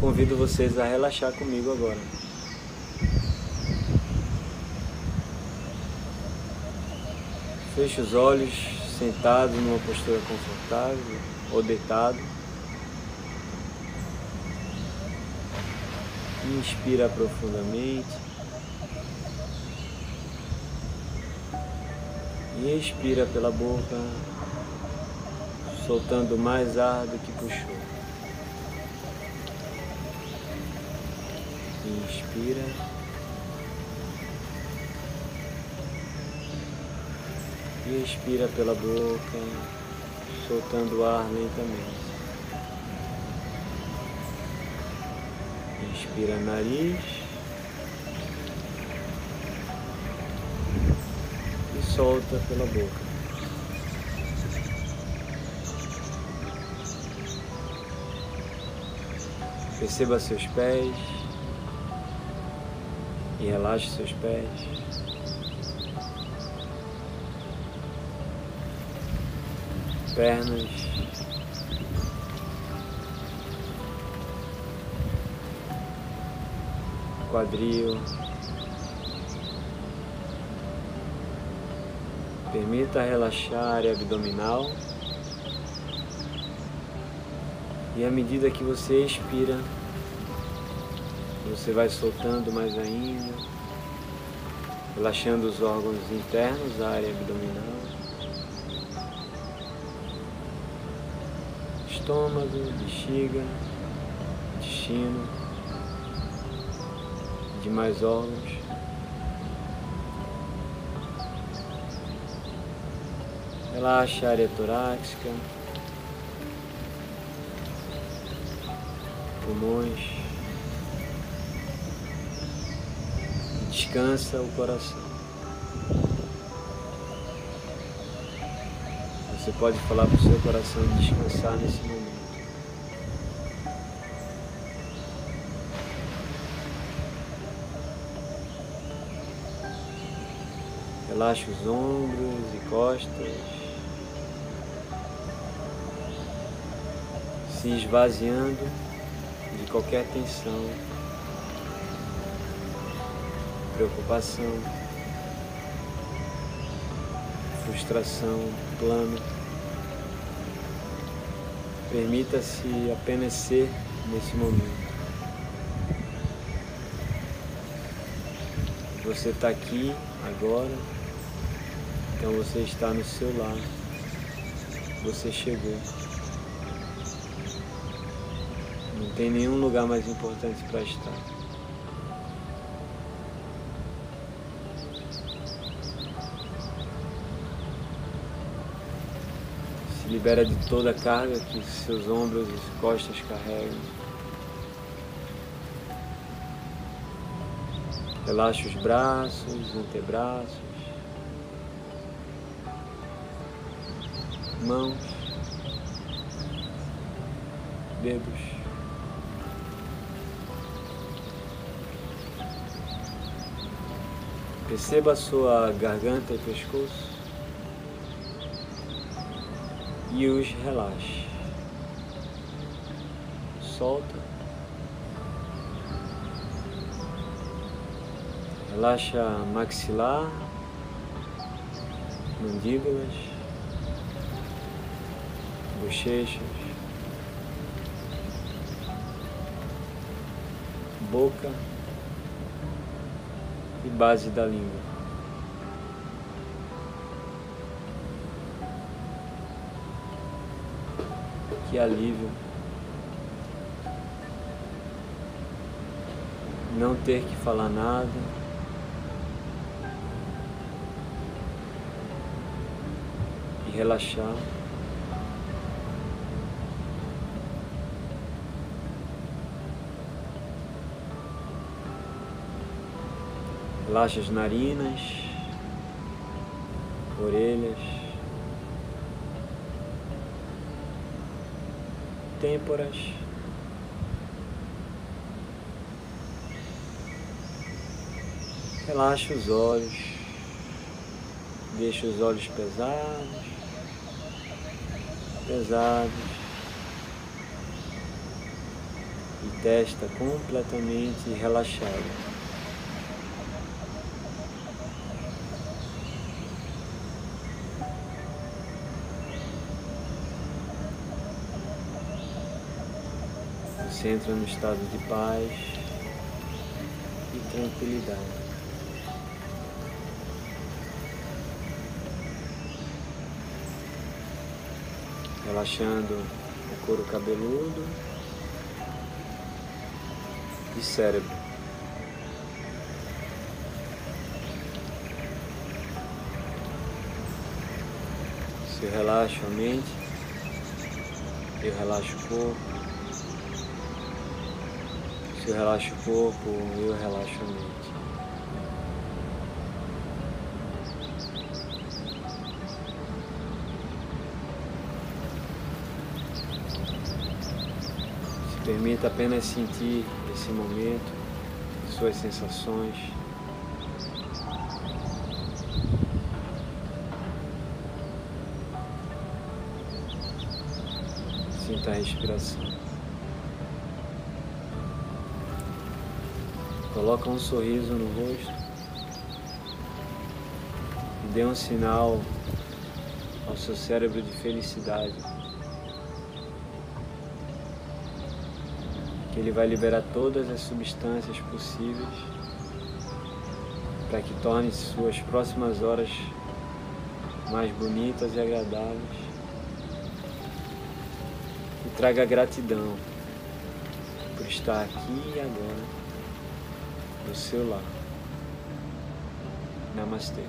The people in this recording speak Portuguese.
convido vocês a relaxar comigo agora. Feche os olhos, sentado numa postura confortável ou deitado. Inspira profundamente. E expira pela boca, soltando mais ar do que puxou. Inspira. E expira pela boca, soltando o ar lentamente. Inspira nariz. E solta pela boca. Perceba seus pés e relaxe seus pés. Pernas. Quadril. Permita relaxar a área abdominal. E à medida que você expira, você vai soltando mais ainda, relaxando os órgãos internos da área abdominal. Estômago, bexiga, intestino, demais órgãos. Relaxa a área torácica, pulmões. Descansa o coração. Você pode falar para o seu coração descansar nesse momento. Relaxa os ombros e costas. Se esvaziando de qualquer tensão preocupação, frustração, plano. Permita-se apenas ser nesse momento. Você está aqui agora, então você está no seu lar. Você chegou. Não tem nenhum lugar mais importante para estar. Libera de toda a carga que seus ombros e costas carregam. Relaxa os braços, antebraços, mãos, dedos. Perceba a sua garganta e pescoço e os relaxe. Solta. Relaxa maxilar, mandíbulas, bochechas, boca e base da língua. Que alívio. Não ter que falar nada. E relaxar. Relaxa as narinas, orelhas. Têmporas. Relaxa os olhos, deixa os olhos pesados, pesados, e testa completamente relaxada. Você entra no estado de paz e tranquilidade. Relaxando o couro cabeludo e cérebro. Se eu relaxo a mente, eu relaxo o corpo. Se eu relaxo o corpo, eu relaxo a mente. Se permita apenas sentir esse momento, suas sensações. Sinta a respiração. Coloca um sorriso no rosto e dê um sinal ao seu cérebro de felicidade. Que ele vai liberar todas as substâncias possíveis para que torne suas próximas horas mais bonitas e agradáveis. E traga gratidão por estar aqui e agora do seu lar. Namastê.